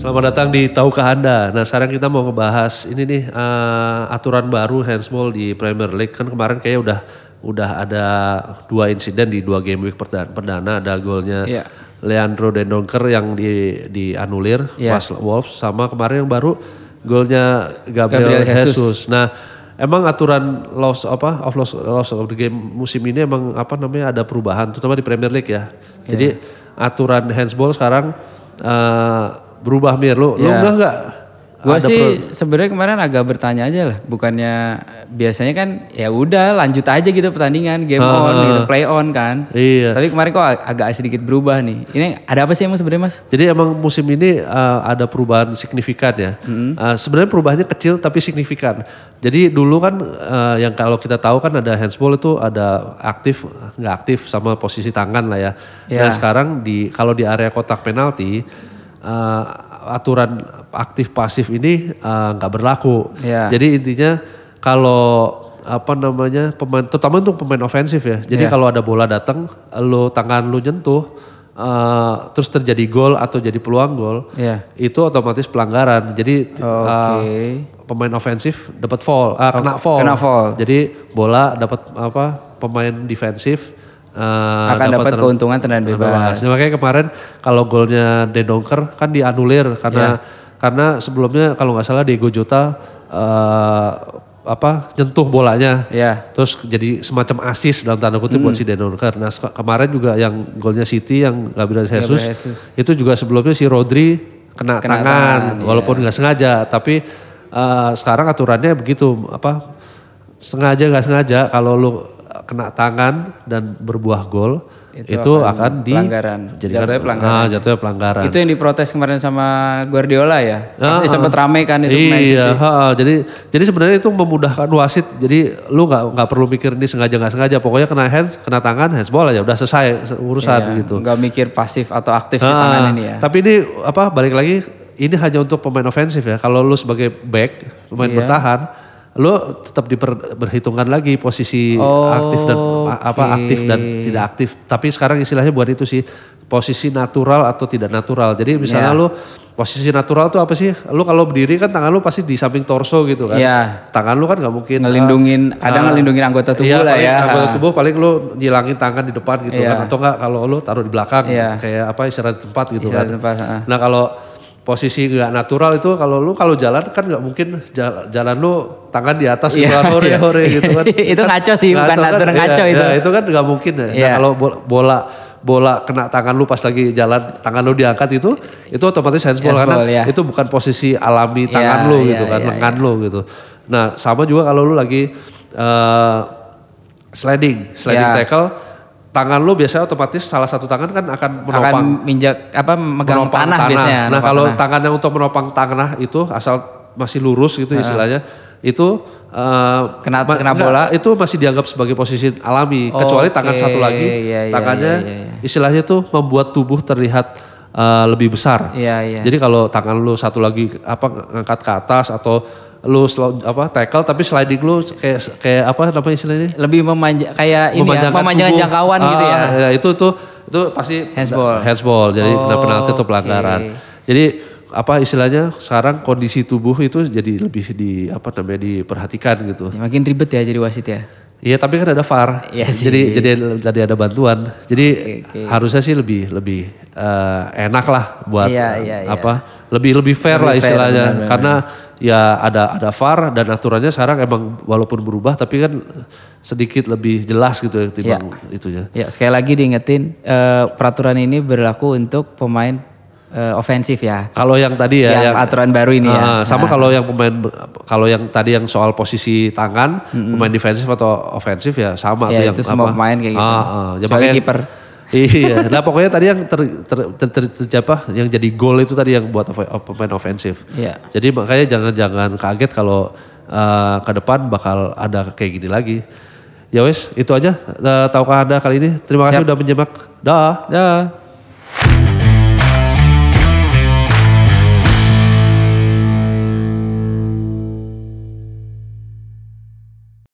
Selamat datang di Tahukah Anda. Nah sekarang kita mau ngebahas ini nih uh, aturan baru handsball di Premier League. Kan kemarin kayak udah udah ada dua insiden di dua game week perdana. perdana ada golnya Iya. Leandro Dendonker yang di dianulir Iya. pas Wolves sama kemarin yang baru golnya Gabriel, Gabriel Jesus. Jesus. Nah emang aturan loss apa of loss, loss of the game musim ini emang apa namanya ada perubahan terutama di Premier League ya. Jadi aturan handsball sekarang uh, berubah mir lu lu Iya. enggak enggak Gue sih pro- sebenarnya kemarin agak bertanya aja lah, bukannya biasanya kan ya udah lanjut aja gitu pertandingan game on, gitu, play on kan. Iya. Tapi kemarin kok ag- agak sedikit berubah nih. Ini ada apa sih emang sebenarnya mas? Jadi emang musim ini uh, ada perubahan signifikan ya. Uh, sebenarnya perubahannya kecil tapi signifikan. Jadi dulu kan uh, yang kalau kita tahu kan ada handsball itu ada aktif nggak aktif sama posisi tangan lah ya. Ya. Nah sekarang di kalau di area kotak penalti uh, aturan aktif pasif ini uh, nggak berlaku. Ya. Jadi intinya kalau apa namanya pemain terutama untuk pemain ofensif ya. Jadi Iya. kalau ada bola datang, lo tangan lu nyentuh, eh, terus terjadi gol atau jadi peluang gol, Iya. itu otomatis pelanggaran. Jadi eh, Oke. pemain ofensif dapat foul, ah, kena foul. kena foul. Jadi bola dapat apa? Pemain defensif eh, Akan dapat keuntungan tendangan bebas. Nah, makanya kemarin kalau golnya Dendonker kan dianulir karena Iya. karena sebelumnya kalau nggak salah Diego Jota eh, apa nyentuh bolanya. Ya. Terus jadi semacam asis dalam tanda kutip buat si Dendonker. Nah kemarin juga yang golnya City yang Gabriel Jesus, Jesus. itu juga sebelumnya si Rodri kena, Kena tangan, tangan, iya. walaupun nggak sengaja. Tapi eh, sekarang aturannya begitu apa sengaja nggak sengaja kalau lu kena tangan dan berbuah gol itu, Itu akan, di pelanggaran. jadikan- Jatuhnya pelanggaran. Ah, jatuhnya pelanggaran. Itu yang diprotes kemarin sama Guardiola ya? Ah, Pasti sempat rame kan itu iya, ha, jadi jadi sebenarnya itu memudahkan wasit. Jadi lu nggak nggak perlu mikir ini sengaja nggak sengaja. Pokoknya kena hand, kena tangan, handsball aja udah selesai urusan Iya, gitu. Nggak mikir pasif atau aktif si Ah, tangan ini ya. Tapi ini apa balik lagi ini hanya untuk pemain ofensif ya. Kalau lu sebagai back, pemain Iya. bertahan, lu tetap diperhitungkan lagi posisi aktif dan apa Oke. aktif dan tidak aktif. Tapi sekarang istilahnya buat itu sih posisi natural atau tidak natural. Jadi misalnya Iya. lu posisi natural tuh apa sih? Lu kalau berdiri kan tangan lu pasti di samping torso gitu kan. Iya. Tangan lu kan nggak mungkin Ngelindungin, ada ngelindungin anggota tubuh Iya, lah ya. Anggota tubuh paling lu nyilangin tangan di depan gitu Iya. kan atau enggak kalau lu taruh di belakang Iya. kayak apa istirahat tempat gitu Istirahat kan. tempat, ah. Nah, kalau posisi nggak natural itu kalau lu kalau jalan kan nggak mungkin jalan, jalan lu tangan di atas gitu Iya, kan hore iya. hore gitu kan. Itu Kan ngaco sih, bukan kan, ngaco itu. iya, itu kan nggak mungkin ya. Nah, Iya. kalau bo- bola bola kena tangan lu pas lagi jalan tangan lu diangkat itu itu otomatis handsball, Handsball, karena iya. itu bukan posisi alami tangan Iya, lu iya, gitu kan iya, lengan lu gitu. Nah sama juga kalau lu lagi eh, sliding sliding Ya. tackle tangan lu biasanya otomatis salah satu tangan kan akan menopang akan minjak apa megang menopang tanah, biasanya. Nah kalau tanah. tangan yang untuk menopang tanah itu asal masih lurus gitu istilahnya itu eh, Kena- ma- kena enggak, bola? itu masih dianggap sebagai posisi alami kecuali tangan Oke, satu lagi iya, iya, tangannya iya, iya. istilahnya tuh membuat tubuh terlihat eh, lebih besar. Iya, iya. Jadi kalau tangan lu satu lagi apa ngangkat ke atas atau lu slow, apa tackle tapi sliding lu kayak kayak apa namanya istilahnya? lebih memanja kayak ini ya, memanjangkan tubuh. jangkauan gitu ya. Ah, itu tuh itu pasti Handsball. handsball jadi kena Oh, penalti atau pelanggaran. Jadi apa istilahnya sekarang kondisi tubuh itu jadi lebih di apa namanya diperhatikan gitu. Ya, makin ribet ya jadi wasit ya. Iya tapi kan ada VAR. Iya sih. Jadi jadi jadi ada bantuan. Jadi Oke, oke. harusnya sih lebih lebih eh, enak lah buat eh, iya, iya. apa? Lebih lebih fair Lebih lah fair, istilahnya. benar, benar, Karena ya ada ada VAR dan aturannya sekarang emang walaupun berubah tapi kan sedikit lebih jelas gitu ya timbang itunya. Ya sekali lagi diingetin eh, peraturan ini berlaku untuk pemain eh, ofensif ya. Kalau yang tadi ya Yang aturan baru ini Ah, ya. sama kalau yang pemain kalau yang tadi yang soal posisi tangan, pemain defensif atau ofensif ya sama tuh Ya, yang itu semua pemain kayak gitu. Ah, ah. Ya, makanya- kiper. Iya. Nah, pokoknya tadi yang ter, ter, ter, ter- ter- apa, yang jadi gol itu tadi yang buat pemain ofensif. Iya. Jadi makanya jangan-jangan kaget kalau eh, ke depan bakal ada kayak gini lagi. Ya wes, itu aja. Eh, tahukah Anda kali ini? Terima kasih udah menyimak. Dah. Dah.